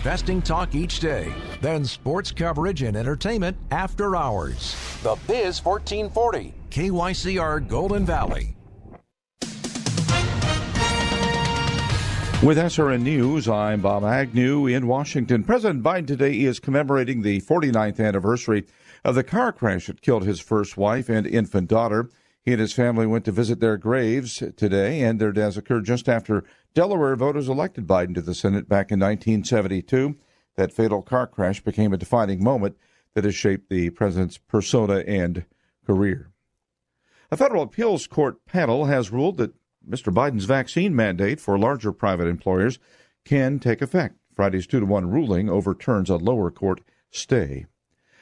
Investing talk each day, then sports coverage and entertainment after hours. The Biz 1440, KYCR Golden Valley. With SRN News, I'm Bob Agnew in Washington. President Biden today is commemorating the 49th anniversary of the car crash that killed his first wife and infant daughter. He and his family went to visit their graves today, and their deaths occurred just after Delaware voters elected Biden to the Senate back in 1972. That fatal car crash became a defining moment that has shaped the president's persona and career. A federal appeals court panel has ruled that Mr. Biden's vaccine mandate for larger private employers can take effect. Friday's 2 to 1 ruling overturns a lower court stay.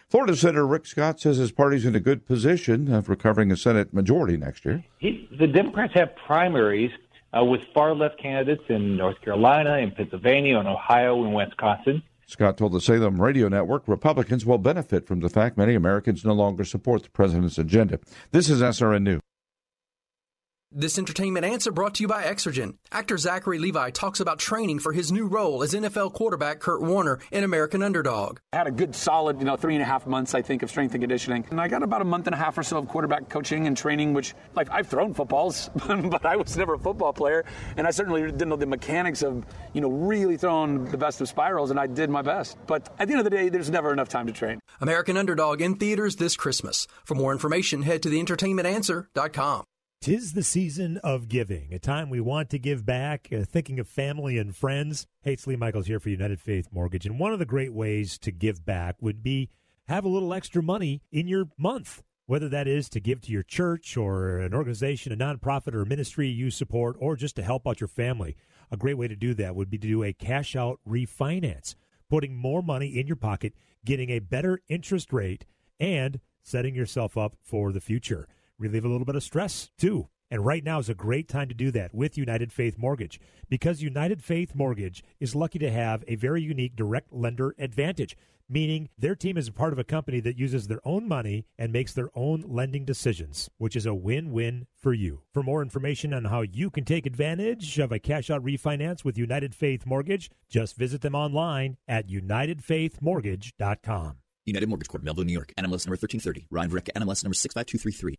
Florida Senator Rick Scott says his party's in a good position of recovering a Senate majority next year. He, the Democrats have primaries uh, with far left candidates in North Carolina, in Pennsylvania, in Ohio, and Wisconsin. Scott told the Salem Radio Network Republicans will benefit from the fact many Americans no longer support the president's agenda. This is SRN News. This entertainment answer brought to you by Exergen. Actor Zachary Levi talks about training for his new role as NFL quarterback Kurt Warner in American Underdog. I had a good solid, you know, three and a half months, I think, of strength and conditioning. And I got about a month and a half or so of quarterback coaching and training, which, like, I've thrown footballs, but I was never a football player. And I certainly didn't know the mechanics of, you know, really throwing the best of spirals, and I did my best. But at the end of the day, there's never enough time to train. American Underdog in theaters this Christmas. For more information, head to theentertainmentanswer.com. Tis the season of giving, a time we want to give back, uh, thinking of family and friends. Hey, it's Lee Michaels here for United Faith Mortgage. And one of the great ways to give back would be have a little extra money in your month, whether that is to give to your church or an organization, a nonprofit or a ministry you support, or just to help out your family. A great way to do that would be to do a cash out refinance, putting more money in your pocket, getting a better interest rate, and setting yourself up for the future relieve a little bit of stress too. And right now is a great time to do that with United Faith Mortgage because United Faith Mortgage is lucky to have a very unique direct lender advantage, meaning their team is a part of a company that uses their own money and makes their own lending decisions, which is a win win for you. For more information on how you can take advantage of a cash out refinance with United Faith Mortgage, just visit them online at UnitedFaithMortgage.com. United Mortgage Corp, Melville, New York. NMLS number 1330. Ryan Verrecka, NMLS number 65233.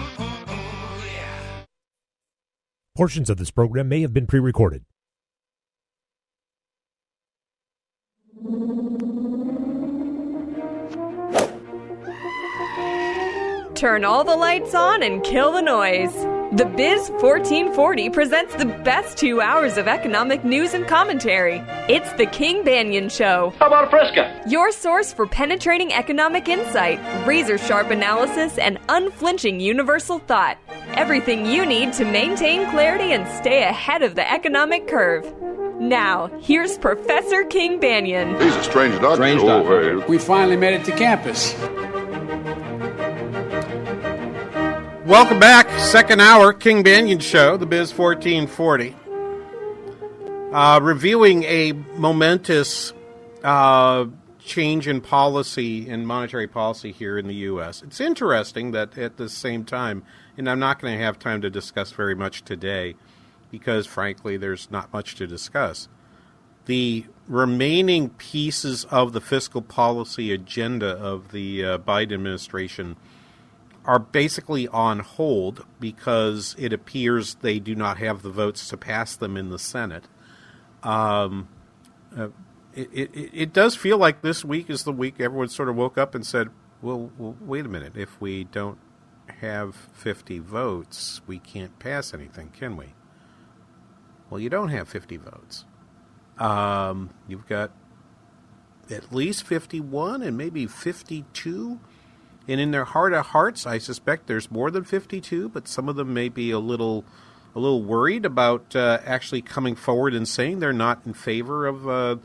Portions of this program may have been pre recorded. Turn all the lights on and kill the noise. The Biz 1440 presents the best two hours of economic news and commentary. It's the King Banaian Show. How about a Fresca? Your source for penetrating economic insight, razor sharp analysis, and unflinching universal thought. Everything you need to maintain clarity and stay ahead of the economic curve. Now, here's Professor King Banaian. He's a strange doctor. Strange doctor. We finally made it to campus. Welcome back. Second hour, King Banaian Show, the Biz 1440. Uh, reviewing a momentous uh, change in policy, in monetary policy here in the U.S. It's interesting that at the same time, and I'm not going to have time to discuss very much today because, frankly, there's not much to discuss. The remaining pieces of the fiscal policy agenda of the uh, Biden administration – are basically on hold because it appears they do not have the votes to pass them in the Senate. Um, uh, it, it, it does feel like this week is the week everyone sort of woke up and said, well, well, wait a minute. If we don't have 50 votes, we can't pass anything, can we? Well, you don't have 50 votes. Um, you've got at least 51 and maybe 52. And in their heart of hearts, I suspect there's more than 52, but some of them may be a little a little worried about uh, actually coming forward and saying they're not in favor of uh,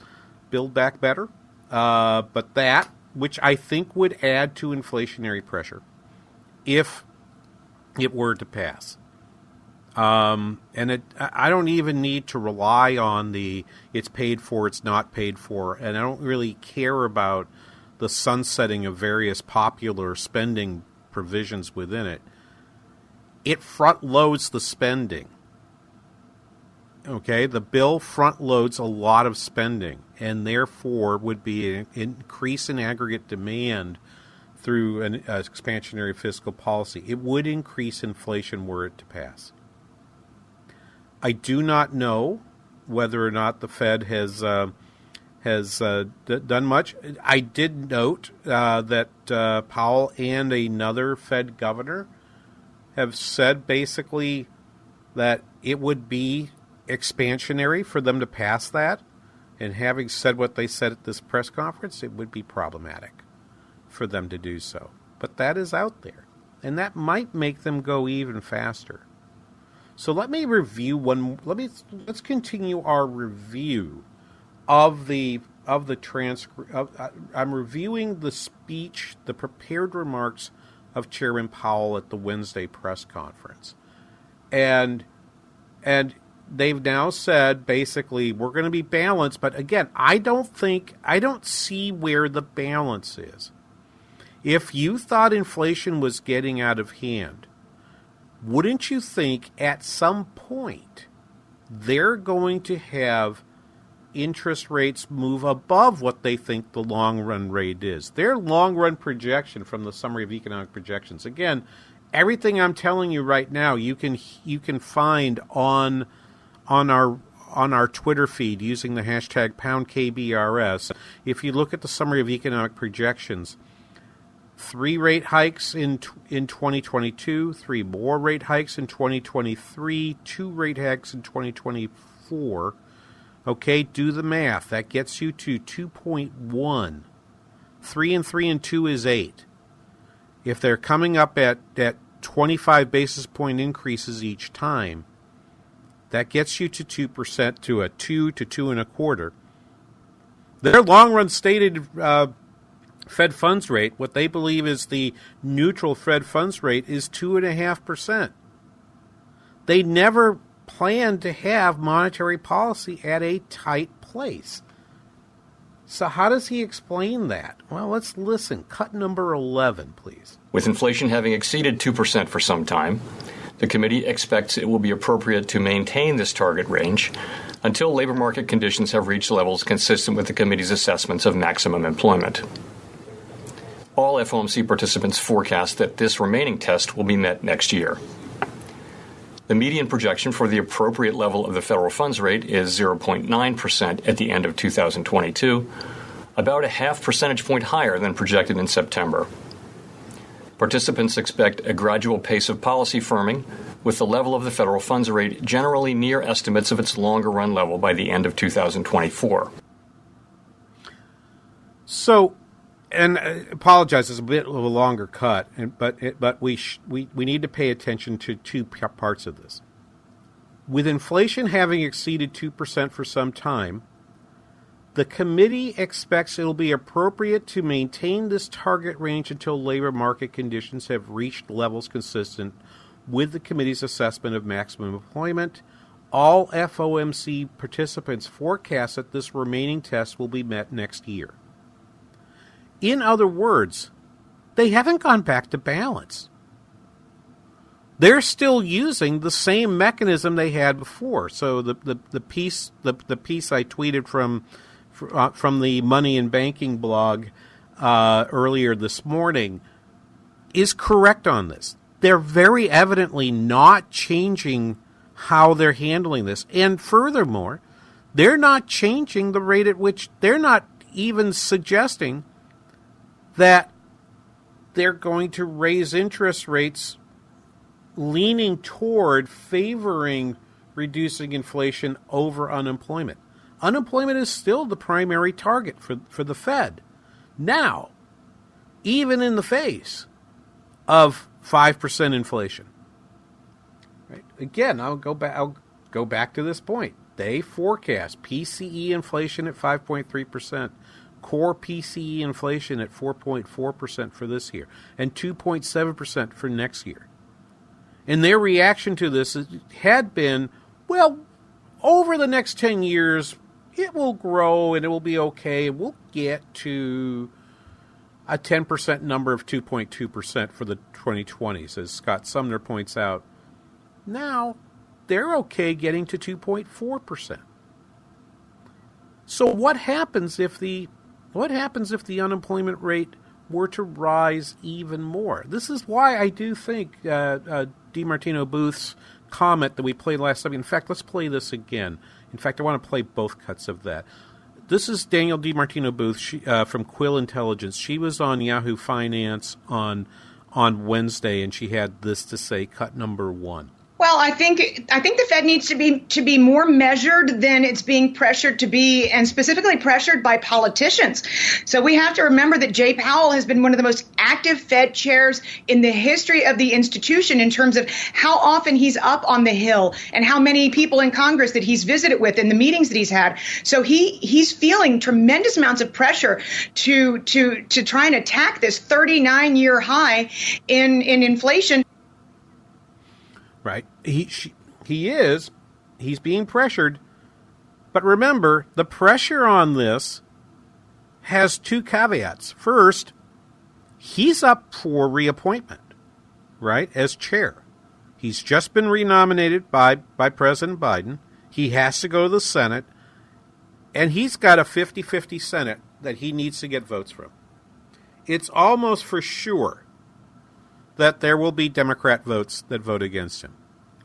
Build Back Better. Uh, but that, which I think would add to inflationary pressure if it were to pass. Um, and it, I don't even need to rely on the it's paid for, it's not paid for, and I don't really care about the sunsetting of various popular spending provisions within it. It front loads the spending. Okay, the bill front loads a lot of spending, and therefore would be an increase in aggregate demand through an uh, expansionary fiscal policy. It would increase inflation were it to pass. I do not know whether or not the Fed has uh, has uh, d- done much. I did note uh, that uh, Powell and another Fed governor have said basically that it would be expansionary for them to pass that. And having said what they said at this press conference, it would be problematic for them to do so. But that is out there. And that might make them go even faster. So let me review one. Let me let's continue our review of the of the transcript. I'm reviewing the speech, the prepared remarks of Chairman Powell at the Wednesday press conference, and and they've now said basically we're going to be balanced. But again, I don't think I don't see where the balance is. If you thought inflation was getting out of hand, wouldn't you think at some point they're going to have interest rates move above what they think the long run rate is? Their long run projection from the summary of economic projections. Again, everything I'm telling you right now, you can you can find on on our on our Twitter feed using the hashtag pound KBRS. If you look at the summary of economic projections, three rate hikes in in 2022, three more rate hikes in 2023, two rate hikes in 2024. Okay, do the math. That gets you to 2.1. 3 and 3 and 2 is 8. If they're coming up at, at 25 basis point increases each time, that gets you to 2% to a 2 to 2 and a quarter. Their long run stated uh, Fed funds rate, what they believe is the neutral Fed funds rate, is 2.5%. They never planned to have monetary policy at a tight place. So, how does he explain that? Well, let's listen. Cut number 11, please. With inflation having exceeded 2% for some time, the committee expects it will be appropriate to maintain this target range until labor market conditions have reached levels consistent with the committee's assessments of maximum employment all FOMC participants forecast that this remaining test will be met next year. The median projection for the appropriate level of the federal funds rate is 0.9% at the end of 2022, about a half percentage point higher than projected in September. Participants expect a gradual pace of policy firming, with the level of the federal funds rate generally near estimates of its longer run level by the end of 2024. So, and I apologize, it's a bit of a longer cut, and, but it, but we, sh- we we need to pay attention to two parts of this. With inflation having exceeded two percent for some time, the committee expects it will be appropriate to maintain this target range until labor market conditions have reached levels consistent with the committee's assessment of maximum employment. All FOMC participants forecast that this remaining test will be met next year. In other words, they haven't gone back to balance. They're still using the same mechanism they had before. So the, the, the piece the, the piece I tweeted from uh, from the Money and Banking blog uh, earlier this morning is correct on this. They're very evidently not changing how they're handling this. And furthermore, They're not changing the rate at which they're not even suggesting that they're going to raise interest rates leaning toward favoring reducing inflation over unemployment. Unemployment is still the primary target for, for the Fed. Now, even in the face of 5% inflation. Right? Again, I'll go back I'll go back to this point. They forecast PCE inflation at 5.3%, core PCE inflation at 4.4% for this year, and 2.7% for next year. And their reaction to this had been, well, over the next 10 years, it will grow and it will be okay. We'll get to a 10% number of 2.2% for the 2020s, as Scott Sumner points out. Now, they're okay getting to 2.4%. So what happens if the what happens if the unemployment rate were to rise even more? This is why I do think uh, uh, DiMartino Booth's comment that we played last time. In fact, let's play this again. In fact, I want to play both cuts of that. This is Danielle DiMartino Booth she, uh, from Quill Intelligence. She was on Yahoo Finance on on Wednesday, and she had this to say: cut number one. Well, I think I think the Fed needs to be to be more measured than it's being pressured to be, and specifically pressured by politicians. So we have to remember that Jay Powell has been one of the most active Fed chairs in the history of the institution in terms of how often he's up on the Hill and how many people in Congress that he's visited with in the meetings that he's had. So he he's feeling tremendous amounts of pressure to to to try and attack this 39 year high in in inflation right? He she, he is he's being pressured, but remember the pressure on this has two caveats. First, he's up for reappointment, right, as chair. He's just been renominated by by President Biden. He has to go to the Senate, and he's got a 50-50 Senate that he needs to get votes from. It's almost for sure that there will be Democrat votes that vote against him.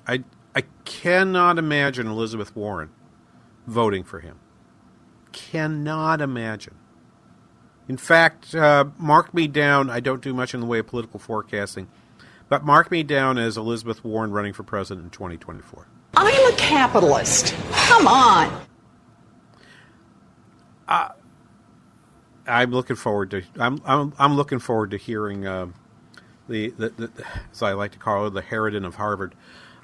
I, I cannot imagine Elizabeth Warren voting for him. Cannot imagine. In fact, uh, mark me down. I don't do much in the way of political forecasting, but mark me down as Elizabeth Warren running for president in 2024. I'm a capitalist. Come on. Uh, I'm looking forward to. I'm I'm, I'm looking forward to hearing uh, the, the, the, as I like to call it, the Harridan of Harvard,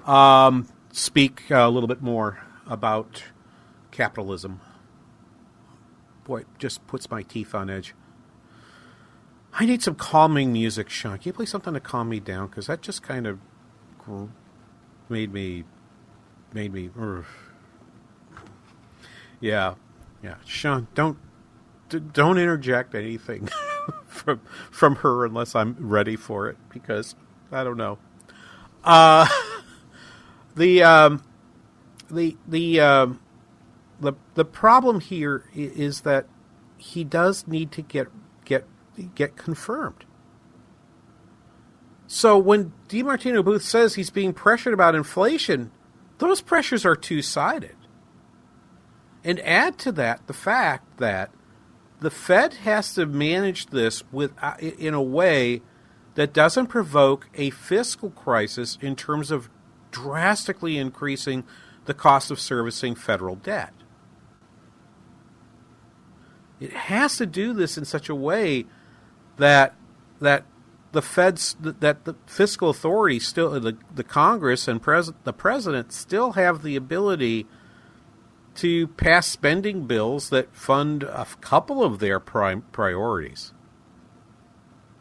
um, speak a little bit more about capitalism. Boy, it just puts my teeth on edge. I need some calming music, Sean. Can you play something to calm me down? Because that just kind of made me, made me. Uh, yeah, yeah. Sean, don't don't interject anything from from her unless I'm ready for it because I don't know. Uh, the um, the the um, the the problem here is that he does need to get get get confirmed. So when DiMartino Booth says he's being pressured about inflation, those pressures are two sided. And add to that the fact that the Fed has to manage this with uh, in a way that doesn't provoke a fiscal crisis in terms of drastically increasing the cost of servicing federal debt. It has to do this in such a way that that the Fed's that the fiscal authority still the the Congress and pres, the president still have the ability to pass spending bills that fund a couple of their prime priorities.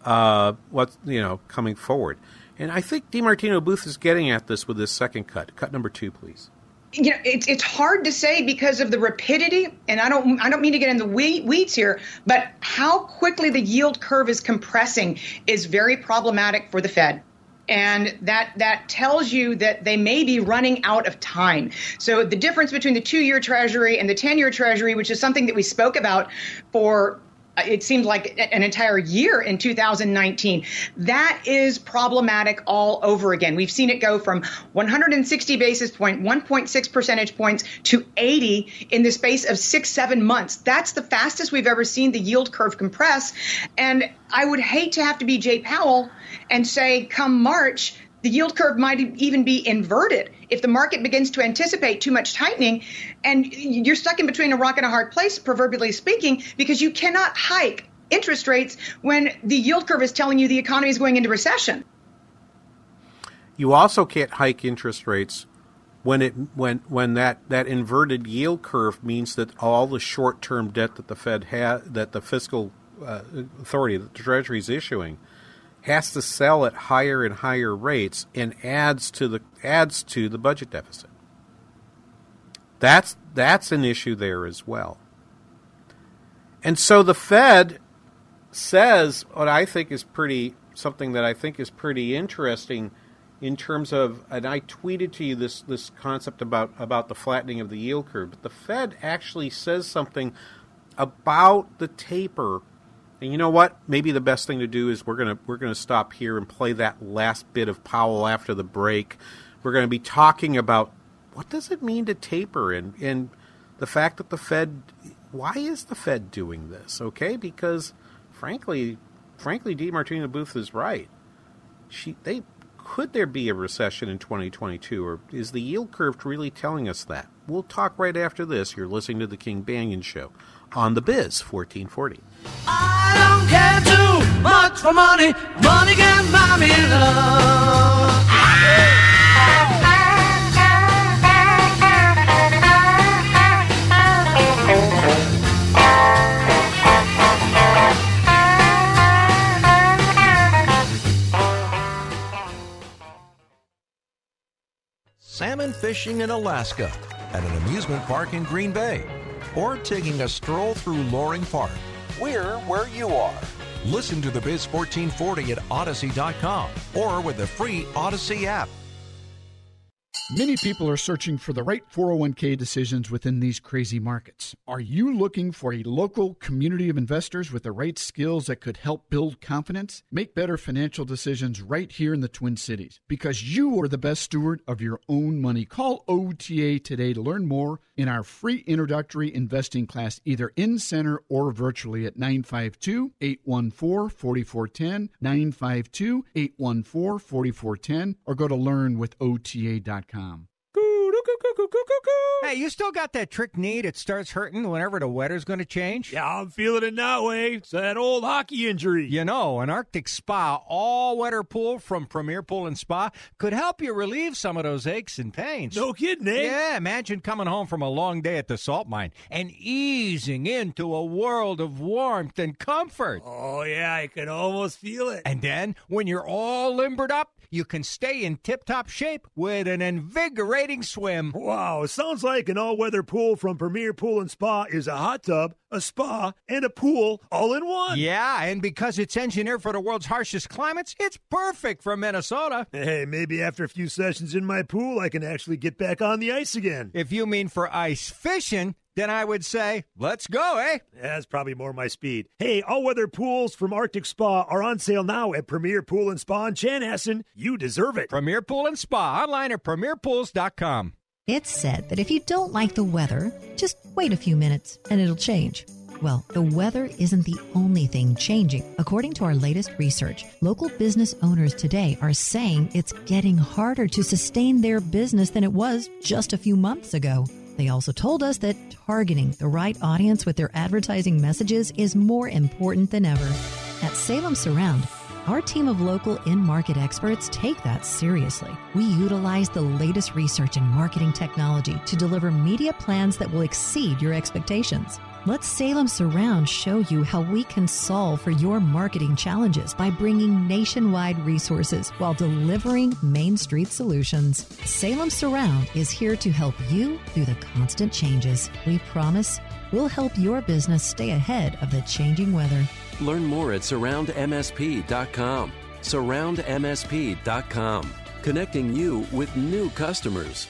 Uh, what's you know coming forward, and I think DiMartino Booth is getting at this with this second cut. Cut number two, please. You know, it's it's hard to say because of the rapidity, and I don't I don't mean to get in the weeds here, but how quickly the yield curve is compressing is very problematic for the Fed and that that tells you that they may be running out of time. So the difference between the 2-year treasury and the 10-year treasury, which is something that we spoke about for Uh, it seemed like an entire year in 2019. That is problematic all over again. We've seen it go from 160 basis point, 1.6 percentage points to 80 in the space of six, seven months. That's the fastest we've ever seen the yield curve compress. And I would hate to have to be Jay Powell and say, come March, the yield curve might even be inverted if the market begins to anticipate too much tightening and you're stuck in between a rock and a hard place, proverbially speaking, because you cannot hike interest rates when the yield curve is telling you the economy is going into recession. You also can't hike interest rates when it when when that, that inverted yield curve means that all the short term debt that the Fed has that the fiscal uh, authority, that the Treasury is issuing, has to sell at higher and higher rates and adds to the adds to the budget deficit. That's that's an issue there as well. And so the Fed says what I think is pretty something that I think is pretty interesting in terms of and I tweeted to you this this concept about about the flattening of the yield curve, but the Fed actually says something about the taper and you know what? Maybe the best thing to do is we're gonna we're gonna stop here and play that last bit of Powell after the break. We're going to be talking about what does it mean to taper and and the fact that the Fed why is the Fed doing this? Okay, because frankly, frankly, DiMartino Booth is right. She they could there be a recession in 2022 or is the yield curve really telling us that? We'll talk right after this. You're listening to the King Banaian show on the Biz 1440. I don't care too much for money. Money can buy me love. Salmon fishing in Alaska, at an amusement park in Green Bay or taking a stroll through Loring Park. We're where you are. Listen to the Biz 1440 at Audacy.com or with the free Audacy app. Many people are searching for the right 401k decisions within these crazy markets. Are you looking for a local community of investors with the right skills that could help build confidence? Make better financial decisions right here in the Twin Cities because you are the best steward of your own money. Call OTA today to learn more in our free introductory investing class, either in center or virtually at 952 814 4410, 952 814 4410, or go to learnwithota.com. Hey, you still got that trick knee that starts hurting whenever the weather's going to change? Yeah, I'm feeling it that way. It's that old hockey injury. You know, an Arctic Spa all-weather pool from Premier Pool and Spa could help you relieve some of those aches and pains. No kidding, eh? Yeah, imagine coming home from a long day at the salt mine and easing into a world of warmth and comfort. Oh, yeah, I can almost feel it. And then, when you're all limbered up, you can stay in tip top shape with an invigorating swim. Wow, sounds like an all weather pool from Premier Pool and Spa is a hot tub, a spa, and a pool all in one. Yeah, and because it's engineered for the world's harshest climates, it's perfect for Minnesota. Hey, maybe after a few sessions in my pool, I can actually get back on the ice again. If you mean for ice fishing, then I would say, let's go, eh? That's probably more my speed. Hey, all weather pools from Arctic Spa are on sale now at Premier Pool and Spa in Chanhassen. You deserve it. Premier Pool and Spa, online at premierpools.com. It's said that if you don't like the weather, just wait a few minutes and it'll change. Well, the weather isn't the only thing changing. According to our latest research, local business owners today are saying it's getting harder to sustain their business than it was just a few months ago. They also told us that targeting the right audience with their advertising messages is more important than ever. At Salem Surround, our team of local in market experts take that seriously. We utilize the latest research and marketing technology to deliver media plans that will exceed your expectations. Let Salem Surround show you how we can solve for your marketing challenges by bringing nationwide resources while delivering Main Street solutions. Salem Surround is here to help you through the constant changes. We promise we'll help your business stay ahead of the changing weather. Learn more at surroundmsp.com. Surroundmsp.com, connecting you with new customers.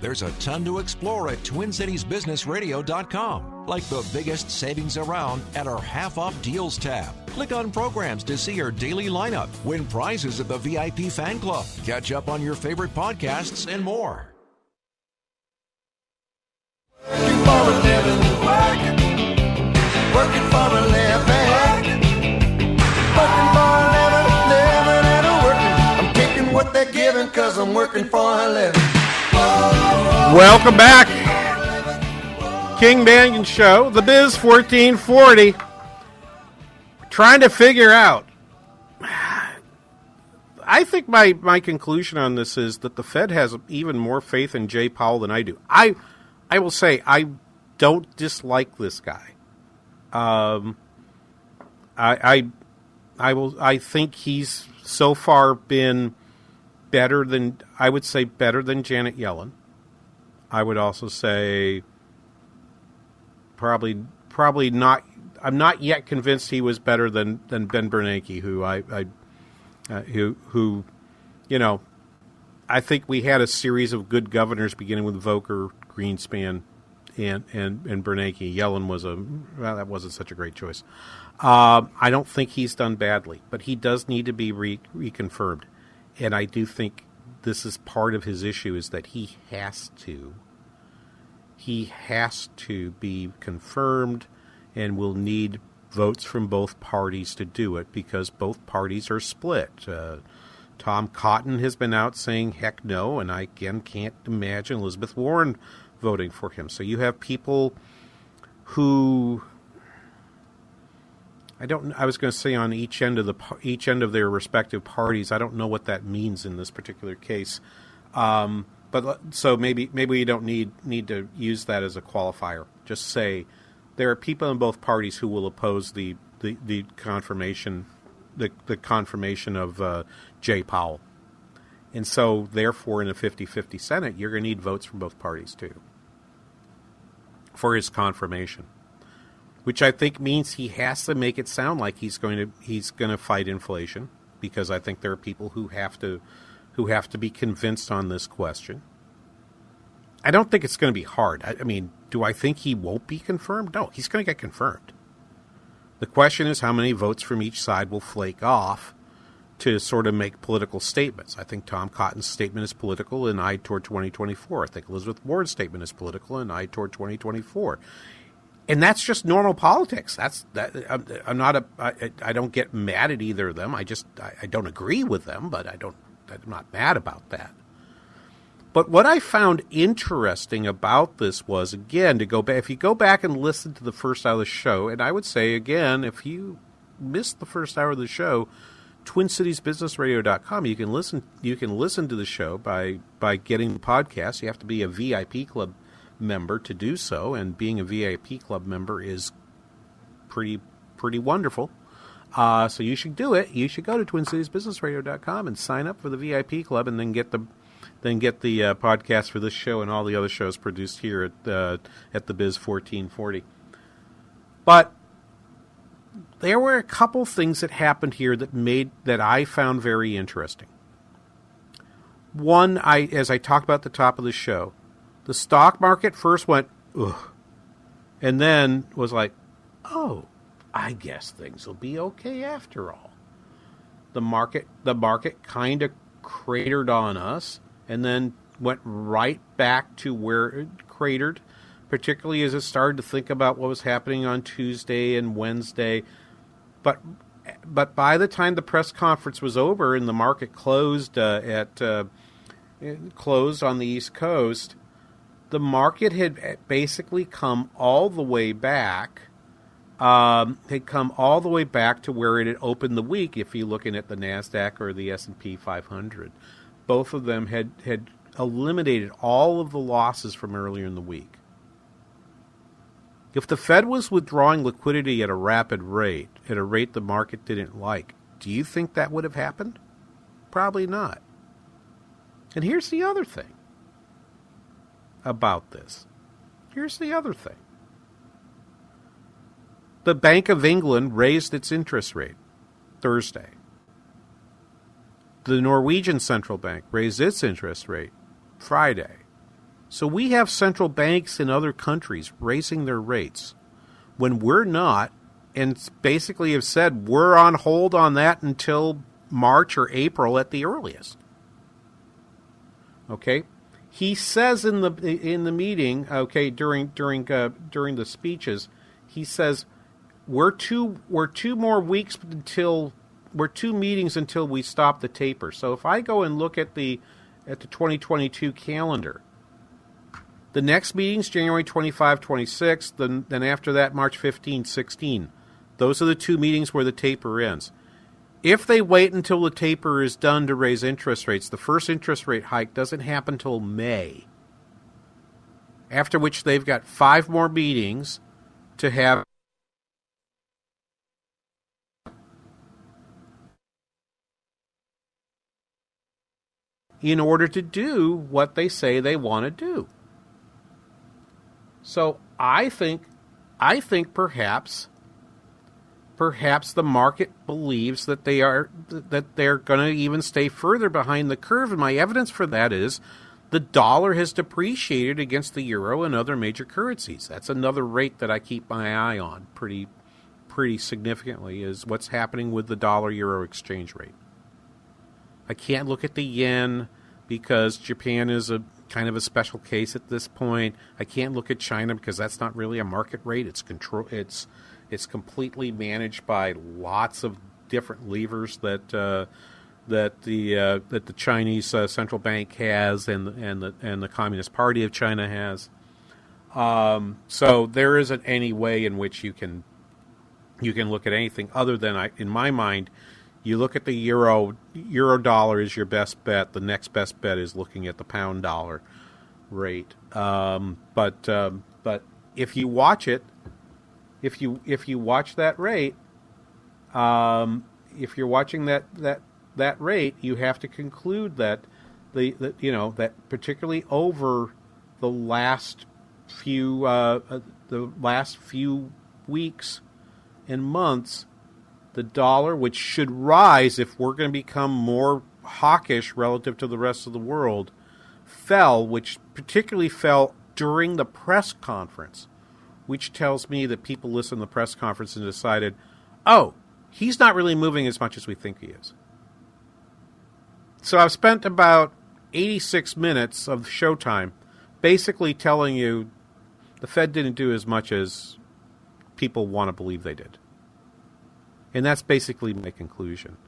There's a ton to explore at TwinCitiesBusinessRadio.com, like the biggest savings around at our half off deals tab. Click on programs to see our daily lineup, win prizes at the VIP fan club, catch up on your favorite podcasts, and more. Working for a living, working, for a living, working for living, and working. I'm taking what they're giving cause I'm working for a living. Welcome back. King Banaian Show, The Biz 1440. Trying to figure out. I think my, my conclusion on this is that the Fed has even more faith in Jay Powell than I do. I I will say I don't dislike this guy. Um, I, I I will I think he's so far been better than I would say better than Janet Yellen. I would also say probably probably not. I'm not yet convinced he was better than, than Ben Bernanke, who I, I uh, who who you know I think we had a series of good governors beginning with Volcker, Greenspan, and and and Bernanke. Yellen was a well, that wasn't such a great choice. Uh, I don't think he's done badly, but he does need to be re- reconfirmed, and I do think this is part of his issue is that he has to he has to be confirmed and will need votes from both parties to do it because both parties are split. Uh, Tom Cotton has been out saying heck no, and I again can't imagine Elizabeth Warren voting for him. So you have people who I don't. I was going to say on each end of the each end of their respective parties. I don't know what that means in this particular case. Um, but so maybe maybe you don't need need to use that as a qualifier. Just say there are people in both parties who will oppose the the, the confirmation the the confirmation of uh, Jay Powell. And so, therefore, in a 50 50 Senate, you're going to need votes from both parties, too, for his confirmation. Which I think means he has to make it sound like he's going to he's going to fight inflation, because I think there are people who have to who have to be convinced on this question. I don't think it's going to be hard. I, I mean, do I think he won't be confirmed? No, he's going to get confirmed. The question is how many votes from each side will flake off to sort of make political statements. I think Tom Cotton's statement is political and eyed toward 2024. I think Elizabeth Warren's statement is political and eyed toward 2024. And that's just normal politics. That's that. I'm, I'm not a. I, I don't get mad at either of them. I just I, I don't agree with them, but I don't. I'm not mad about that. But what I found interesting about this was again to go back. If you go back and listen to the first hour of the show, and I would say again, if you missed the first hour of the show, TwinCitiesBusinessRadio.com. You can listen. You can listen to the show by by getting the podcast. You have to be a VIP club member to do so, and being a VIP club member is pretty pretty wonderful. Uh, so you should do it. You should go to TwinCitiesBusinessRadio.com and sign up for the VIP club, and then get the then get the uh, podcast for this show and all the other shows produced here at uh, at the Biz fourteen forty. But there were a couple things that happened here that made that I found very interesting. One, I as I talked about at the top of the show, the stock market first went ugh, and then was like, oh, I guess things will be okay after all. The market, the market kind of cratered on us, and then went right back to where it cratered, particularly as it started to think about what was happening on Tuesday and Wednesday but but by the time the press conference was over and the market closed uh, at uh, closed on the East Coast, the market had basically come all the way back. Um, had come all the way back to where it had opened the week. If you're looking at the Nasdaq or the S and P 500, both of them had had eliminated all of the losses from earlier in the week. If the Fed was withdrawing liquidity at a rapid rate, at a rate the market didn't like, do you think that would have happened? Probably not. And here's the other thing about this. Here's the other thing. The Bank of England raised its interest rate Thursday. The Norwegian Central Bank raised its interest rate Friday. So we have central banks in other countries raising their rates when we're not, and basically have said we're on hold on that until March or April at the earliest. Okay, he says in the in the meeting, okay, during during uh, during the speeches, he says we're two we're two more weeks until we're two meetings until we stop the taper. So if I go and look at the at the 2022 calendar, the next meeting's January 25, 26. Then then after that, March 15, 16. Those are the two meetings where the taper ends. If they wait until the taper is done to raise interest rates, the first interest rate hike doesn't happen until May. After which they've got five more meetings to have in order to do what they say they want to do. So I think I think perhaps perhaps the market believes that they are that they're going to even stay further behind the curve and my evidence for that is the dollar has depreciated against the euro and other major currencies that's another rate that I keep my eye on pretty pretty significantly is what's happening with the dollar euro exchange rate I can't look at the yen because Japan is a kind of a special case at this point. I can't look at China because that's not really a market rate. It's control it's it's completely managed by lots of different levers that uh, that the uh, that the Chinese uh, central bank has and and the and the Communist Party of China has. Um, so there isn't any way in which you can you can look at anything other than I, in my mind, you look at the euro euro dollar is your best bet. The next best bet is looking at the pound dollar rate. Um, but um, but if you watch it, if you if you watch that rate, um, if you're watching that that that rate, you have to conclude that the, the you know that particularly over the last few uh, uh, the last few weeks and months, the dollar, which should rise if we're going to become more hawkish relative to the rest of the world, fell, which particularly fell during the press conference which tells me that people listened to the press conference and decided, oh, he's not really moving as much as we think he is. So I've spent about 86 minutes of showtime basically telling you the Fed didn't do as much as people want to believe they did. And that's basically my conclusion.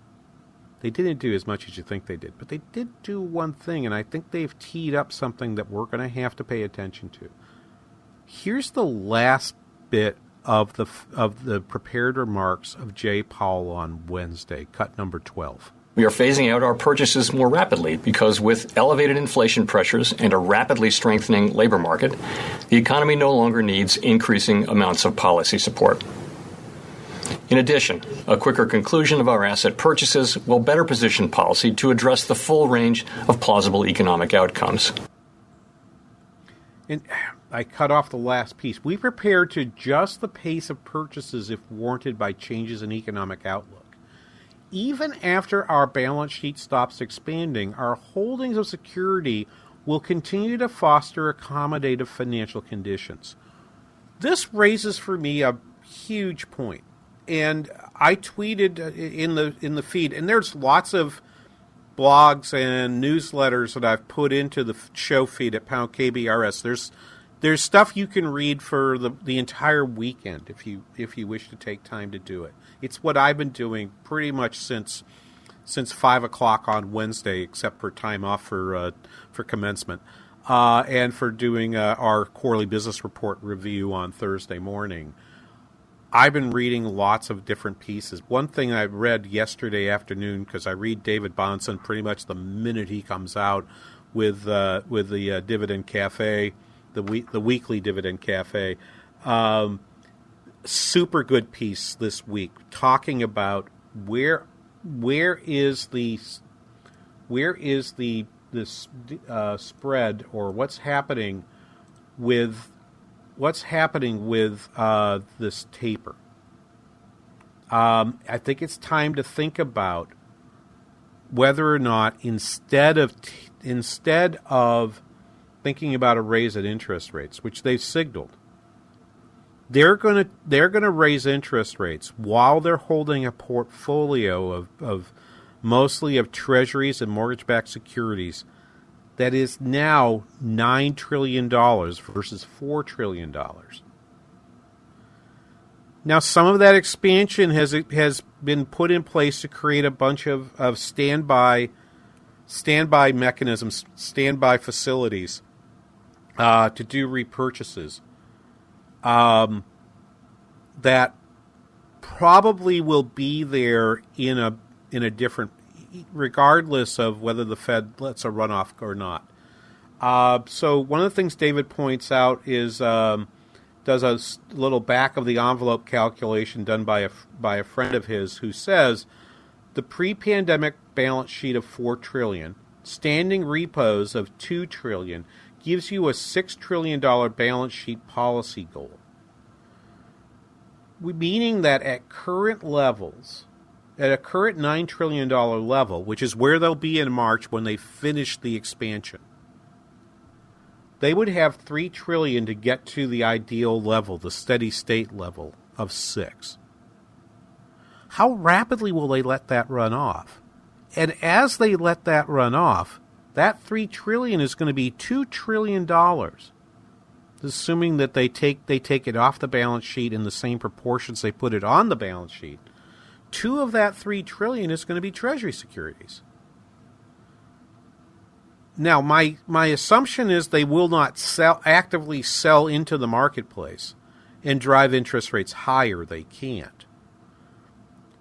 They didn't do as much as you think they did, but they did do one thing, and I think they've teed up something that we're going to have to pay attention to. Here's the last bit of the of the prepared remarks of Jay Powell on Wednesday, cut number 12. We are phasing out our purchases more rapidly because, with elevated inflation pressures and a rapidly strengthening labor market, the economy no longer needs increasing amounts of policy support. In addition, a quicker conclusion of our asset purchases will better position policy to address the full range of plausible economic outcomes. And I cut off the last piece. We prepare to adjust the pace of purchases if warranted by changes in economic outlook. Even after our balance sheet stops expanding, our holdings of security will continue to foster accommodative financial conditions. This raises for me a huge point. And I tweeted uh, in the in the feed and there's lots of blogs and newsletters that I've put into the show feed at Pound KBRS. There's there's stuff you can read for the, the entire weekend if you if you wish to take time to do it. It's what I've been doing pretty much since since five o'clock on Wednesday, except for time off for uh, for commencement, uh, and for doing uh, our quarterly business report review on Thursday morning. I've been reading lots of different pieces. One thing I read yesterday afternoon because I read David Bahnsen pretty much the minute he comes out with uh, with the uh, Dividend Cafe the the weekly Dividend Cafe. Um, super good piece this week talking about where where is the where is the this uh, spread or what's happening with what's happening with uh, this taper. Um, I think it's time to think about whether or not instead of t- instead of thinking about a raise in interest rates, which they've signaled, they're going to they're going to raise interest rates while they're holding a portfolio of, of mostly of treasuries and mortgage-backed securities that is now nine trillion dollars versus four trillion dollars. Now, some of that expansion has has been put in place to create a bunch of, of standby standby mechanisms, standby facilities uh, to do repurchases um, that probably will be there in a in a different, regardless of whether the Fed lets a runoff or not. Uh, so one of the things David points out is um, does a little back of the envelope calculation done by a by a friend of his who says the pre-pandemic balance sheet of 4 trillion, standing repos of 2 trillion gives you a 6 trillion dollar balance sheet policy goal. Meaning that at current levels, at a current $9 trillion level, which is where they'll be in March when they finish the expansion, they would have 3 trillion to get to the ideal level, the steady state level of 6. How rapidly will they let that run off? And as they let that run off, that 3 trillion is going to be 2 trillion dollars. Assuming that they take they take it off the balance sheet in the same proportions they put it on the balance sheet. 2 of that 3 trillion is going to be treasury securities. Now, my my assumption is they will not sell actively sell into the marketplace and drive interest rates higher. They can't.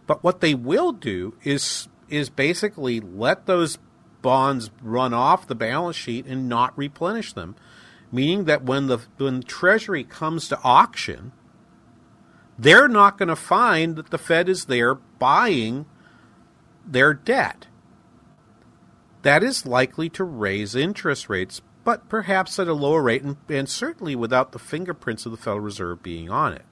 But what they will do is is basically let those bonds run off the balance sheet and not replenish them, meaning that when the when Treasury comes to auction, they're not going to find that the Fed is there buying their debt that is likely to raise interest rates, but perhaps at a lower rate and, and certainly without the fingerprints of the Federal Reserve being on it.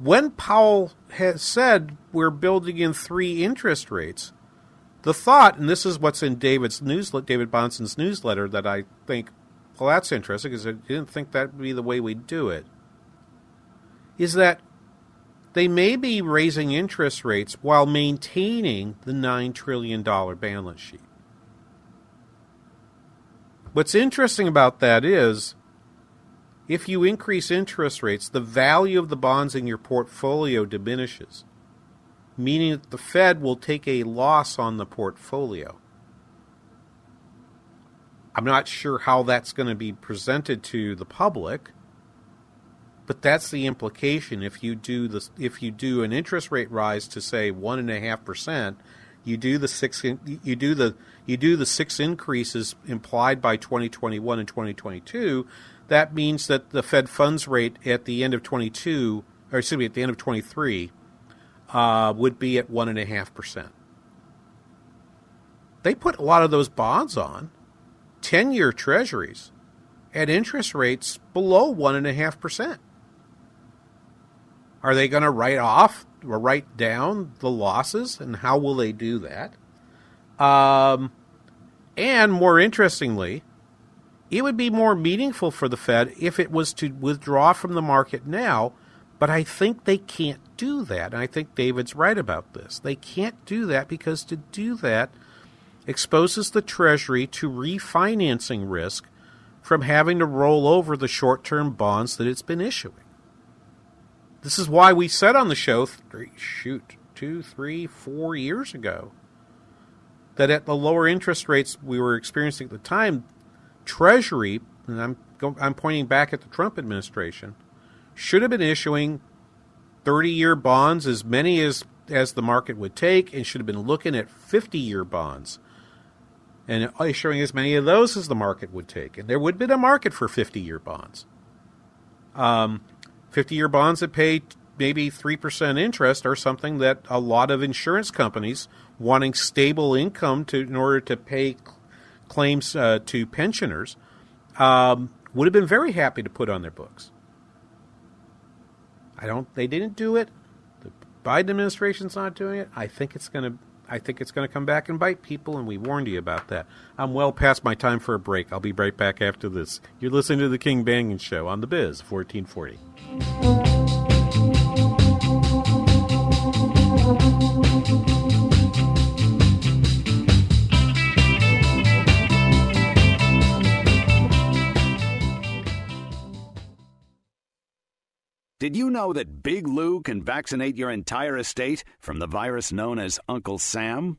When Powell has said we're building in three interest rates, the thought, and this is what's in David's David Bahnsen's newsletter, that I think, well, that's interesting because I didn't think that would be the way we'd do it, is that they may be raising interest rates while maintaining the $9 trillion balance sheet. What's interesting about that is if you increase interest rates, the value of the bonds in your portfolio diminishes, meaning that the Fed will take a loss on the portfolio. I'm not sure how that's going to be presented to the public but that's the implication. If you do the if you do an interest rate rise to say one and a half percent, you do the six you do the you do the six increases implied by 2021 and 2022. That means that the Fed funds rate at the end of 22, or excuse me, at the end of 23, uh, would be at one and a half percent. They put a lot of those bonds on, ten-year Treasuries, at interest rates below one and a half percent. Are they going to write off or write down the losses, and how will they do that? Um, and more interestingly, it would be more meaningful for the Fed if it was to withdraw from the market now, but I think they can't do that. And I think David's right about this. They can't do that because to do that exposes the Treasury to refinancing risk from having to roll over the short term bonds that it's been issuing. This is why we said on the show, three, shoot, two, three, four years ago, that at the lower interest rates we were experiencing at the time, Treasury, and I'm I'm pointing back at the Trump administration, should have been issuing 30-year bonds as many as as the market would take, and should have been looking at 50-year bonds and issuing as many of those as the market would take, and there would have been a market for 50-year bonds. Um, 50 year bonds that pay maybe 3% interest are something that a lot of insurance companies wanting stable income to in order to pay claims uh, to pensioners um, would have been very happy to put on their books. I don't. They didn't do it. The Biden administration's not doing it. I think it's going to. I think it's going to come back and bite people, and we warned you about that. I'm well past my time for a break. I'll be right back after this. You're listening to the King Banaian Show on the Biz 1440. Did you know that Big Lou can vaccinate your entire estate from the virus known as Uncle Sam?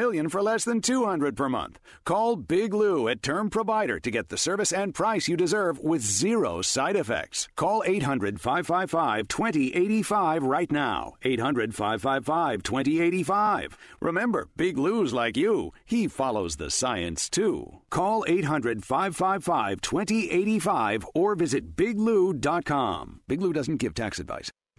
million for less than 200 per month. Call Big Lou at Term Provider to get the service and price you deserve with zero side effects. Call 800-555-2085 right now. 800-555-2085. Remember, Big Lou's like you. He follows the science too. Call 800-555-2085 or visit biglou.com. Big Lou doesn't give tax advice.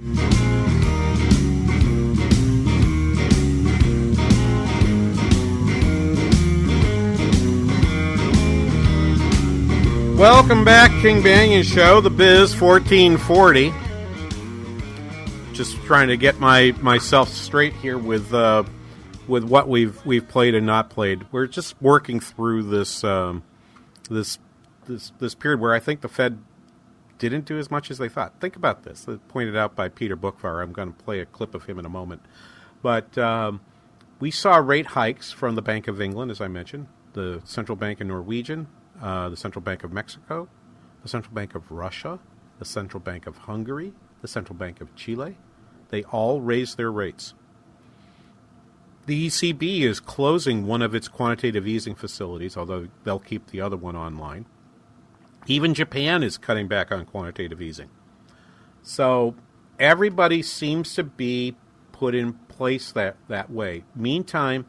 Welcome back, King Banaian Show, the Biz 1440. Just trying to get my myself straight here with uh, with what we've we've played and not played. We're just working through this um, this this this period where I think the Fed didn't do as much as they thought. Think about this. Pointed out by Peter Boockvar. I'm going to play a clip of him in a moment. But um, we saw rate hikes from the Bank of England, as I mentioned, the Central Bank of Norwegian, uh, the Central Bank of Mexico, the Central Bank of Russia, the Central Bank of Hungary, the Central Bank of Chile. They all raised their rates. The ECB is closing one of its quantitative easing facilities, although they'll keep the other one online. Even Japan is cutting back on quantitative easing. So everybody seems to be put in place that, that way. Meantime,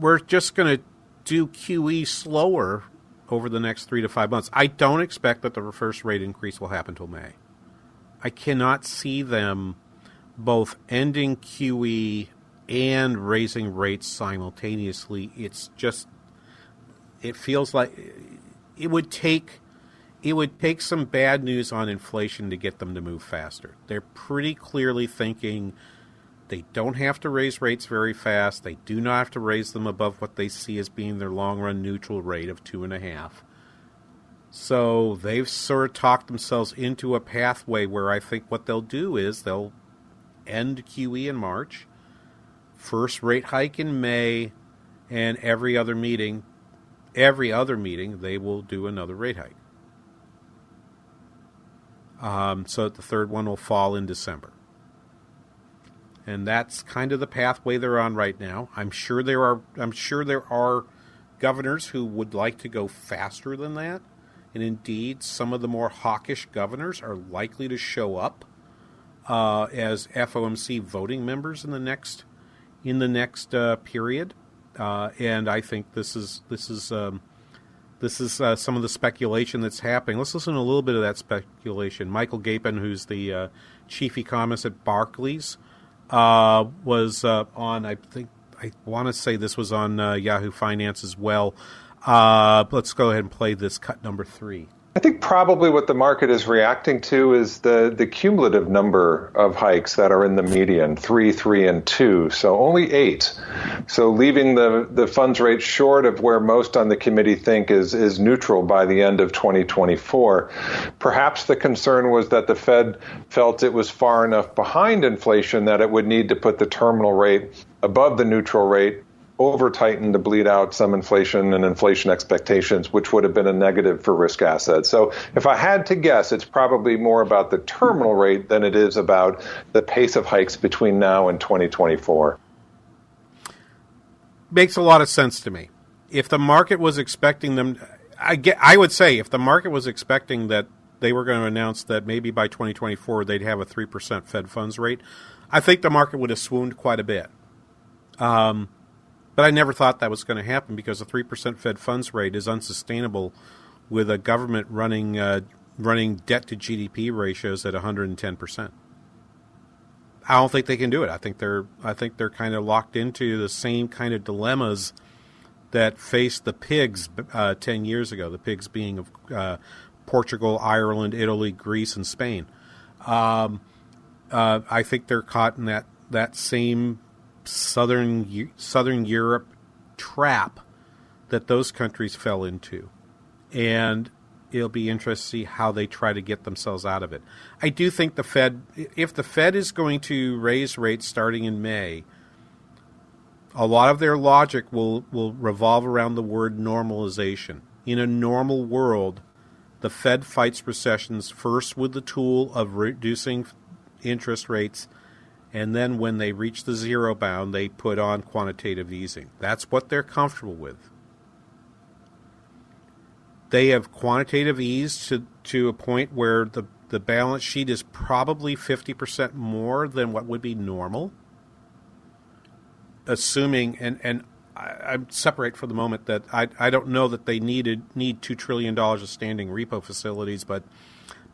we're just going to do QE slower over the next three to five months. I don't expect that the first rate increase will happen until May. I cannot see them both ending QE and raising rates simultaneously. It's just, it feels like it would take it would take some bad news on inflation to get them to move faster. They're pretty clearly thinking They don't have to raise rates very fast. They do not have to raise them above what they see as being their long run neutral rate of two and a half. So they've sort of talked themselves into a pathway where I think what they'll do is they'll end QE in March, first rate hike in May, and every other meeting, every other meeting, they will do another rate hike. Um, so the third one will fall in December. And that's kind of the pathway they're on right now. I'm sure there are I'm sure there are governors who would like to go faster than that. And indeed, some of the more hawkish governors are likely to show up uh, as FOMC voting members in the next in the next uh, period. Uh, and I think this is this is um, this is uh, some of the speculation that's happening. Let's listen to a little bit of that speculation. Michael Gapen, who's the uh, chief economist at Barclays, uh, was on. I think I want to say this was on Yahoo Finance as well. let's go ahead and play this cut number three. I think probably what the market is reacting to is the, the cumulative number of hikes that are in the median three, three, and two. So only eight. So leaving the, the funds rate short of where most on the committee think is, is neutral by the end of 2024. Perhaps the concern was that the Fed felt it was far enough behind inflation that it would need to put the terminal rate above the neutral rate over tightened to bleed out some inflation and inflation expectations, which would have been a negative for risk assets. So if I had to guess, it's probably more about the terminal rate than it is about the pace of hikes between now and 2024. Makes a lot of sense to me. If the market was expecting them, I get, I would say if the market was expecting that they were going to announce that maybe by 2024 they'd have a 3% Fed funds rate, I think the market would have swooned quite a bit. Um, but I never thought that was going to happen because a 3% Fed funds rate is unsustainable with a government running uh, running debt to GDP ratios at 110%. I don't think they can do it. I think they're I think they're kind of locked into the same kind of dilemmas that faced the pigs uh, 10 years ago, the pigs being of uh, Portugal, Ireland, Italy, Greece, and Spain. Um, uh, I think they're caught in that, that same southern southern Europe trap that those countries fell into, and it'll be interesting to see how they try to get themselves out of it. I do think the Fed, if the Fed is going to raise rates starting in May, a lot of their logic will will revolve around the word normalization. In a normal world, the Fed fights recessions first with the tool of reducing interest rates and then when they reach the zero bound, they put on quantitative easing. That's what they're comfortable with. They have quantitative ease to, to a point where the, the balance sheet is probably 50% more than what would be normal. Assuming, and, and I, I separate for the moment that I, I don't know that they needed need $2 trillion of standing repo facilities, but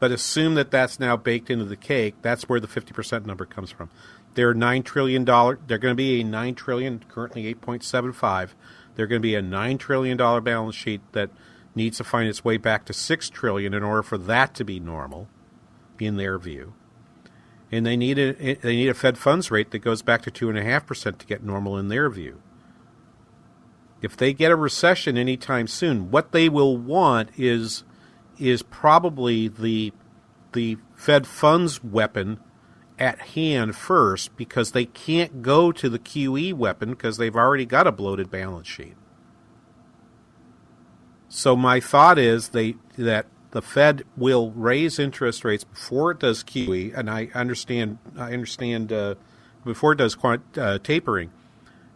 but assume that that's now baked into the cake. That's where the 50% number comes from. They're $9 trillion. They're going to be a 9 trillion, currently 8.75. They're going to be a $9 trillion balance sheet that needs to find its way back to 6 trillion in order for that to be normal, in their view. And they need a, they need a Fed funds rate that goes back to 2.5% to get normal in their view. If they get a recession anytime soon, what they will want is is probably the the Fed funds weapon at hand first because they can't go to the QE weapon because they've already got a bloated balance sheet. So my thought is they that the Fed will raise interest rates before it does QE, and I understand I understand uh, before it does quant, uh, tapering,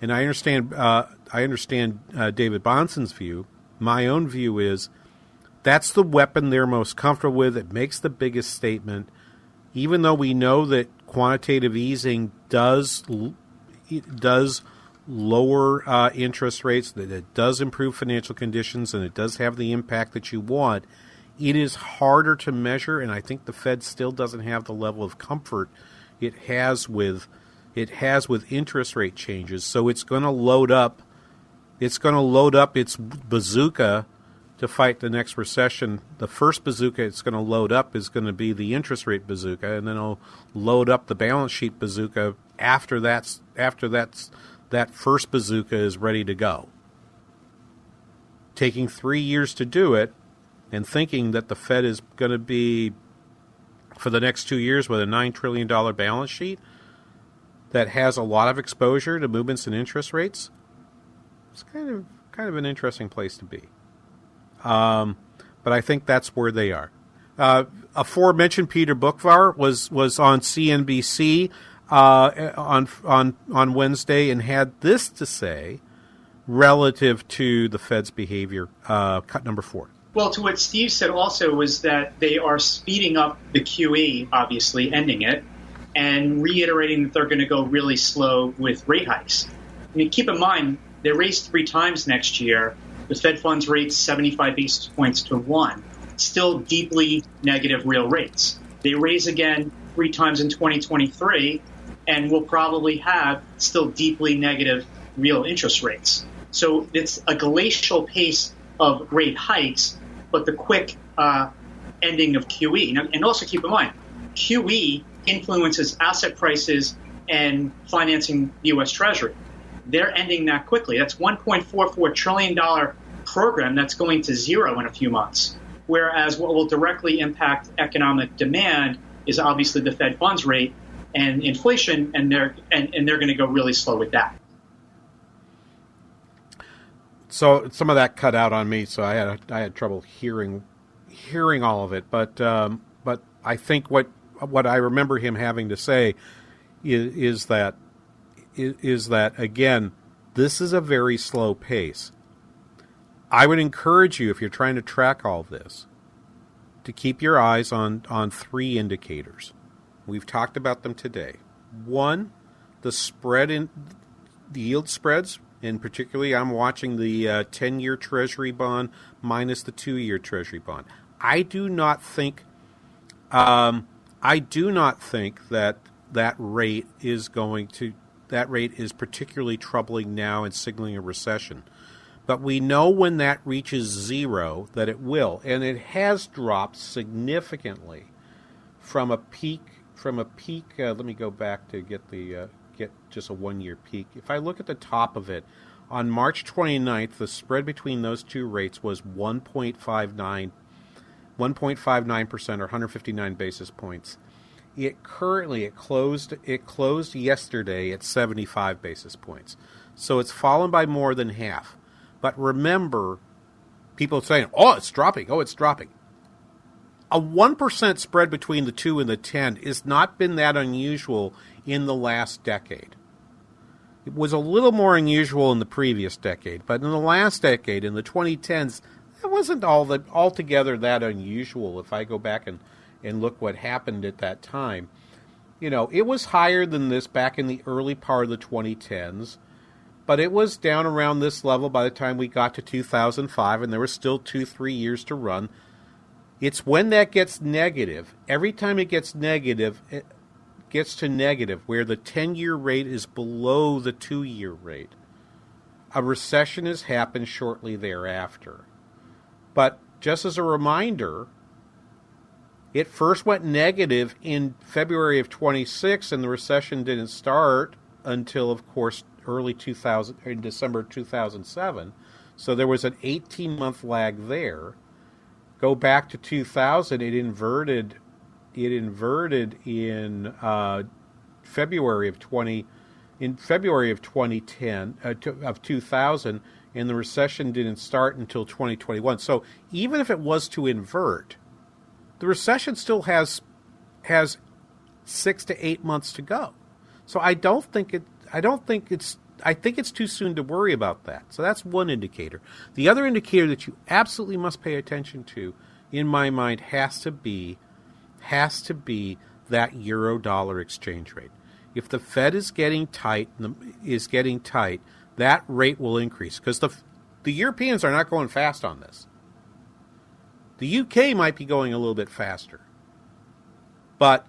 and I understand uh, I understand uh, David Bahnsen's view. My own view is that's the weapon they're most comfortable with. It makes the biggest statement. Even though we know that quantitative easing does does lower uh, interest rates, that it does improve financial conditions, and it does have the impact that you want, it is harder to measure, and I think the Fed still doesn't have the level of comfort it has with it has with interest rate changes. So it's going to load up. It's going to load up its bazooka to fight the next recession, the first bazooka it's going to load up is going to be the interest rate bazooka, and then it'll load up the balance sheet bazooka after that's after that's that first bazooka is ready to go. Taking three years to do it, and thinking that the Fed is going to be for the next two years with a nine trillion dollar balance sheet that has a lot of exposure to movements in interest rates. It's kind of kind of an interesting place to be. Um, but I think that's where they are. Uh, aforementioned Peter Boockvar was was on CNBC uh, on on on Wednesday and had this to say relative to the Fed's behavior. Uh, cut number four. Well, to what Steve said also was that they are speeding up the QE, obviously ending it, and reiterating that they're going to go really slow with rate hikes. I mean, keep in mind they raised three times next year. The Fed funds rate 75 basis points to one, still deeply negative real rates. They raise again three times in 2023, and will probably have still deeply negative real interest rates. So it's a glacial pace of rate hikes but the quick uh, ending of QE. And also keep in mind, QE influences asset prices and financing the U.S. Treasury. They're ending that quickly. That's $1.44 trillion program that's going to zero in a few months. Whereas what will directly impact economic demand is obviously the Fed funds rate and inflation, and they're and, and they're going to go really slow with that. So some of that cut out on me, so I had I had trouble hearing hearing all of it. But um, but I think what what I remember him having to say is, is that is, that again, this is a very slow pace. I would encourage you if you're trying to track all this to keep your eyes on on three indicators. We've talked about them today. One, the spread in the yield spreads and particularly I'm watching the uh, 10 year Treasury bond minus the two year Treasury bond. I do not think, um, I do not think that that rate is going to, that rate is particularly troubling now and signaling a recession. But we know when that reaches zero that it will, and it has dropped significantly from a peak. From a peak, uh, let me go back to get the uh, get just a one year peak. If I look at the top of it, on March 29th, the spread between those two rates was 1.59, 1.59% or 159 basis points. It currently it closed it closed yesterday at 75 basis points. So it's fallen by more than half. But remember, people saying, "Oh, it's dropping. Oh, it's dropping." A 1% spread between the 2 and the 10 has not been that unusual in the last decade. It was a little more unusual in the previous decade, but in the last decade, in the 2010s, it wasn't all that altogether that unusual. If I go back and, and look what happened at that time, you know, it was higher than this back in the early part of the 2010s, but it was down around this level by the time we got to 2005, and there were still two, three years to run. It's when that gets negative. Every time it gets negative, it gets to negative, where the 10 year rate is below the two year rate, a recession has happened shortly thereafter. But just as a reminder, it first went negative in February of 26, and the recession didn't start until, of course, early 2000, in December 2007. So there was an 18 month lag there. Go back to 2000, it inverted it inverted in uh, February of 20 in February of 2010 uh, to, of 2000 and the recession didn't start until 2021 so even if it was to invert the recession still has has 6 to 8 months to go so I don't think it I don't think it's I think it's too soon to worry about that. So that's one indicator. The other indicator that you absolutely must pay attention to in my mind has to be has to be that euro dollar exchange rate. If the Fed is getting tight, is getting tight, that rate will increase because the the Europeans are not going fast on this. The UK might be going a little bit faster, but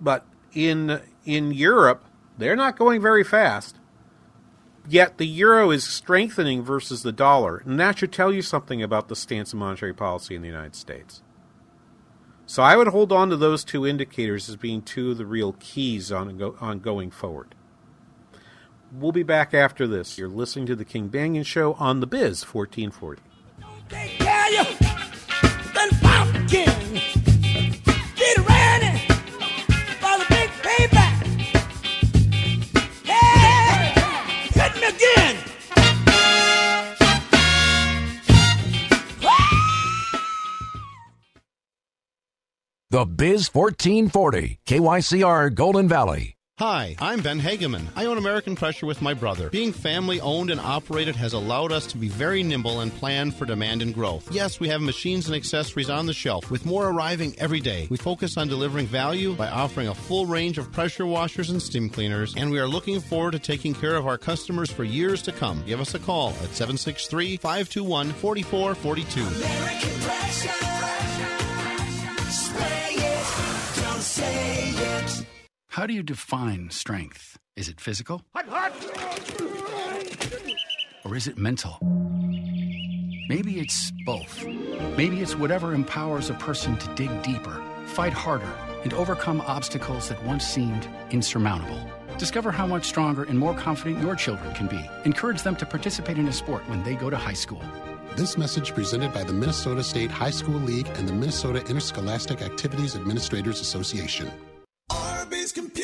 but in in Europe they're not going very fast. Yet the euro is strengthening versus the dollar, and that should tell you something about the stance of monetary policy in the United States. So I would hold on to those two indicators as being two of the real keys on, go, on going forward. We'll be back after this. You're listening to the King Banaian Show on the Biz 1440. The Biz 1440, KYCR Golden Valley. Hi, I'm Ben Hageman. I own American Pressure with my brother. Being family owned and operated has allowed us to be very nimble and plan for demand and growth. Yes, we have machines and accessories on the shelf, with more arriving every day. We focus on delivering value by offering a full range of pressure washers and steam cleaners, and we are looking forward to taking care of our customers for years to come. Give us a call at 763 521 4442. American pressure. How do you define strength? Is it physical? Or is it mental? Maybe it's both. Maybe it's whatever empowers a person to dig deeper, fight harder, and overcome obstacles that once seemed insurmountable. Discover how much stronger and more confident your children can be. Encourage them to participate in a sport when they go to high school. This message presented by the Minnesota State High School League and the Minnesota Interscholastic Activities Administrators Association. Arby's Computer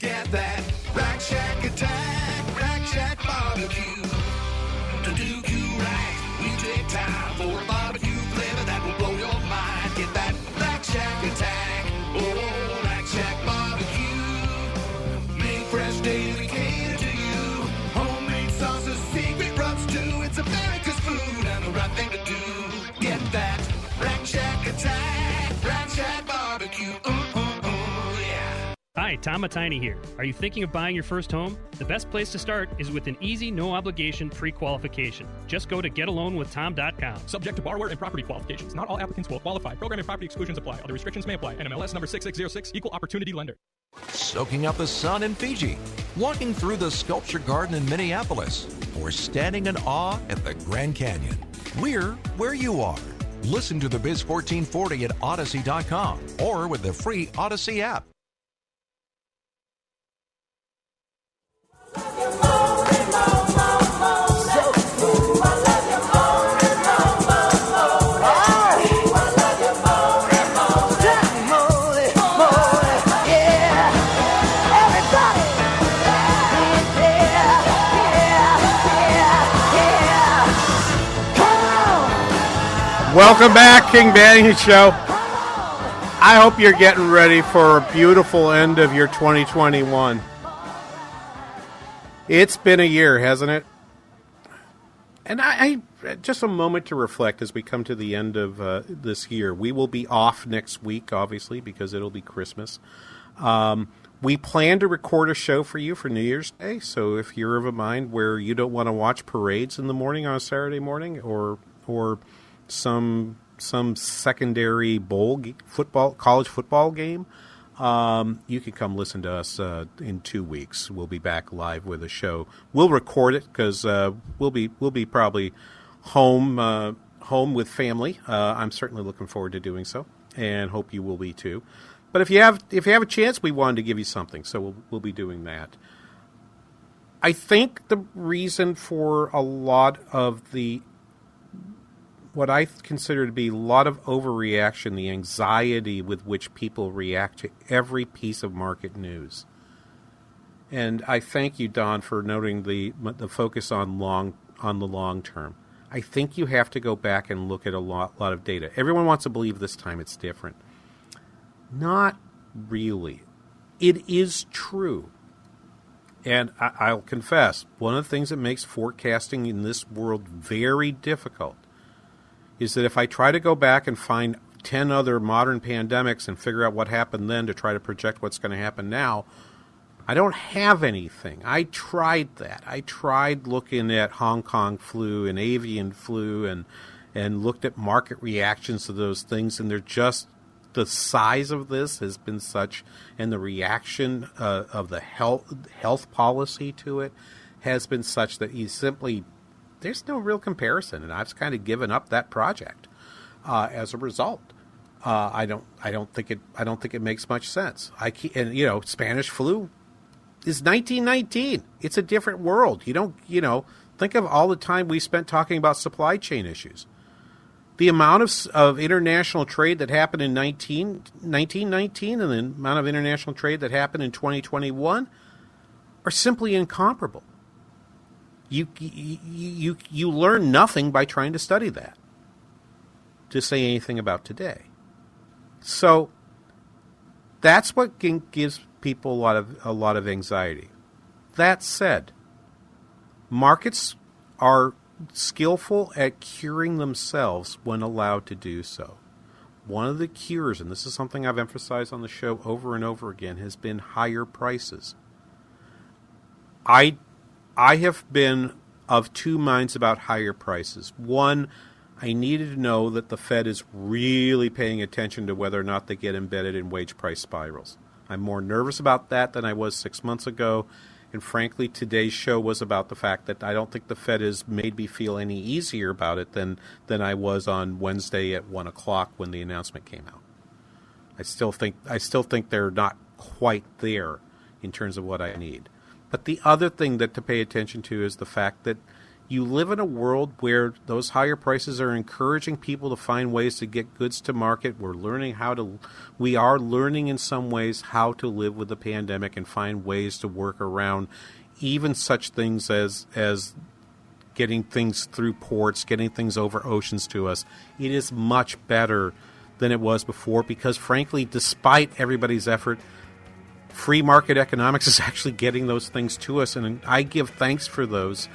Get that Rack Shack attack, Rack Shack barbecue. To do you right, we take time Hi, Tom Matini here. Are you thinking of buying your first home? The best place to start is with an easy, no obligation pre qualification. Just go to getaloanwithtom.com. Subject to borrower and property qualifications. Not all applicants will qualify. Program and property exclusions apply. Other restrictions may apply. NMLS number 6606, equal opportunity lender. Soaking up the sun in Fiji, walking through the sculpture garden in Minneapolis, or standing in awe at the Grand Canyon. We're where you are. Listen to the Biz 1440 at Audacy.com or with the free Audacy app. Welcome back, King Banaian Show. I hope you're getting ready for a beautiful end of your 2021. It's been a year, hasn't it? And I, I just a moment to reflect as we come to the end of uh, this year. We will be off next week, obviously, because it'll be Christmas. Um, we plan to record a show for you for New Year's Day. So if you're of a mind where you don't want to watch parades in the morning on a Saturday morning, or or some some secondary bowl football college football game, um, you can come listen to us uh, in two weeks. We'll be back live with a show. We'll record it because uh, we'll be we'll be probably home uh, home with family. Uh, I'm certainly looking forward to doing so, and hope you will be too. But if you have if you have a chance, we wanted to give you something, so we'll we'll be doing that. I think the reason for a lot of the what I consider to be a lot of overreaction, the anxiety with which people react to every piece of market news. And I thank you, Don, for noting the the focus on long on the long term. I think you have to go back and look at a lot, lot of data. Everyone wants to believe this time it's different. Not really. It is true. And I, I'll confess, one of the things that makes forecasting in this world very difficult is that if I try to go back and find 10 other modern pandemics and figure out what happened then to try to project what's going to happen now, I don't have anything. I tried that. I tried looking at Hong Kong flu and avian flu and and looked at market reactions to those things and they're just the size of this has been such and the reaction uh, of the health health policy to it has been such that you simply there's no real comparison and I've kind of given up that project uh, as a result. Uh, I don't. I don't think it. I don't think it makes much sense. I and you know, Spanish flu is 1919. It's a different world. You don't, you know, think of all the time we spent talking about supply chain issues. The amount of, of international trade that happened in 19, 1919 and the amount of international trade that happened in 2021 are simply incomparable. You, you, you, learn nothing by trying to study that to say anything about today. So that's what gives people a lot of a lot of anxiety. That said, markets are skillful at curing themselves when allowed to do so. One of the cures, and this is something I've emphasized on the show over and over again, has been higher prices. I I have been of two minds about higher prices. One, I needed to know that the Fed is really paying attention to whether or not they get embedded in wage price spirals. I'm more nervous about that than I was six months ago. And frankly, today's show was about the fact that I don't think the Fed has made me feel any easier about it than, than I was on Wednesday at one o'clock when the announcement came out. I still think I still think they're not quite there in terms of what I need. But the other thing that to pay attention to is the fact that you live in a world where those higher prices are encouraging people to find ways to get goods to market. We're learning how to, we are learning in some ways how to live with the pandemic and find ways to work around even such things as, as getting things through ports, getting things over oceans to us. It is much better than it was before because, frankly, despite everybody's effort, free market economics is actually getting those things to us. And I give thanks for those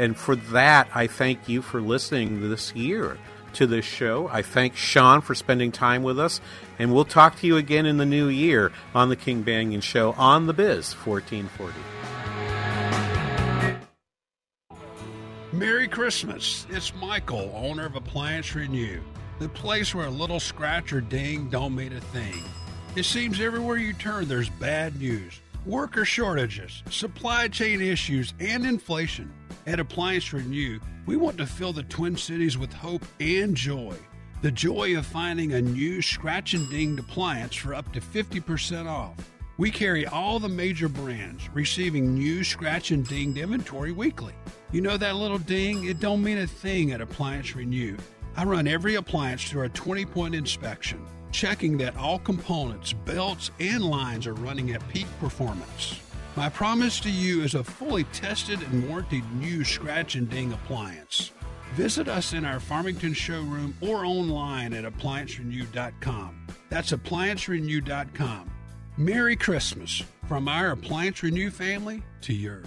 and for that, I thank you for listening this year to this show. I thank Sean for spending time with us. And we'll talk to you again in the new year on the King Banaian Show on the Biz 1440. Merry Christmas. It's Michael, owner of Appliance Renew, the place where a little scratch or ding don't mean a thing. It seems everywhere you turn there's bad news worker shortages, supply chain issues, and inflation. At Appliance Renew, we want to fill the Twin Cities with hope and joy. The joy of finding a new scratch and dinged appliance for up to 50% off. We carry all the major brands, receiving new scratch and dinged inventory weekly. You know that little ding? It don't mean a thing at Appliance Renew. I run every appliance through a 20 point inspection, checking that all components, belts, and lines are running at peak performance. My promise to you is a fully tested and warranted new scratch and ding appliance. Visit us in our Farmington showroom or online at appliancerenew.com. That's appliancerenew.com. Merry Christmas from our Appliance Renew family to yours.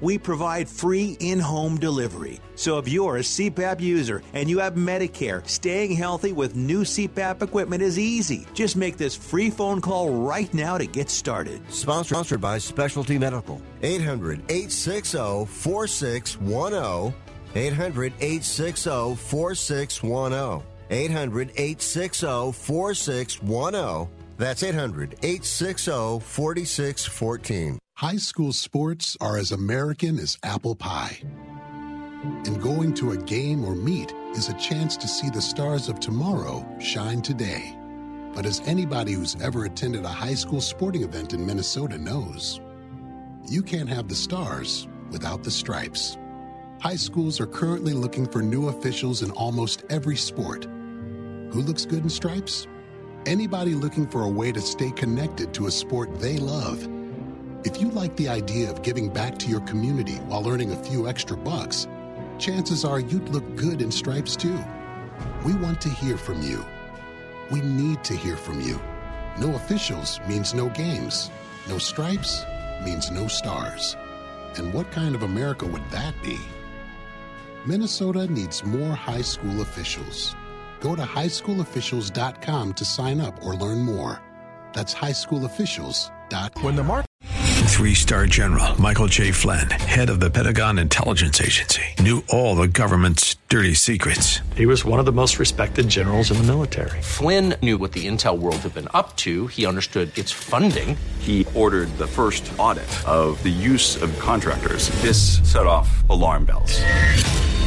We provide free in home delivery. So if you're a CPAP user and you have Medicare, staying healthy with new CPAP equipment is easy. Just make this free phone call right now to get started. Sponsored by Specialty Medical. 800 860 4610. 800 860 4610. 800 860 4610. That's 800 860 4614. High school sports are as American as apple pie. And going to a game or meet is a chance to see the stars of tomorrow shine today. But as anybody who's ever attended a high school sporting event in Minnesota knows, you can't have the stars without the stripes. High schools are currently looking for new officials in almost every sport. Who looks good in stripes? Anybody looking for a way to stay connected to a sport they love. If you like the idea of giving back to your community while earning a few extra bucks, chances are you'd look good in stripes too. We want to hear from you. We need to hear from you. No officials means no games. No stripes means no stars. And what kind of America would that be? Minnesota needs more high school officials. Go to highschoolofficials.com to sign up or learn more. That's highschoolofficials.com. When the market Three star general Michael J. Flynn, head of the Pentagon Intelligence Agency, knew all the government's dirty secrets. He was one of the most respected generals in the military. Flynn knew what the intel world had been up to, he understood its funding. He ordered the first audit of the use of contractors. This set off alarm bells.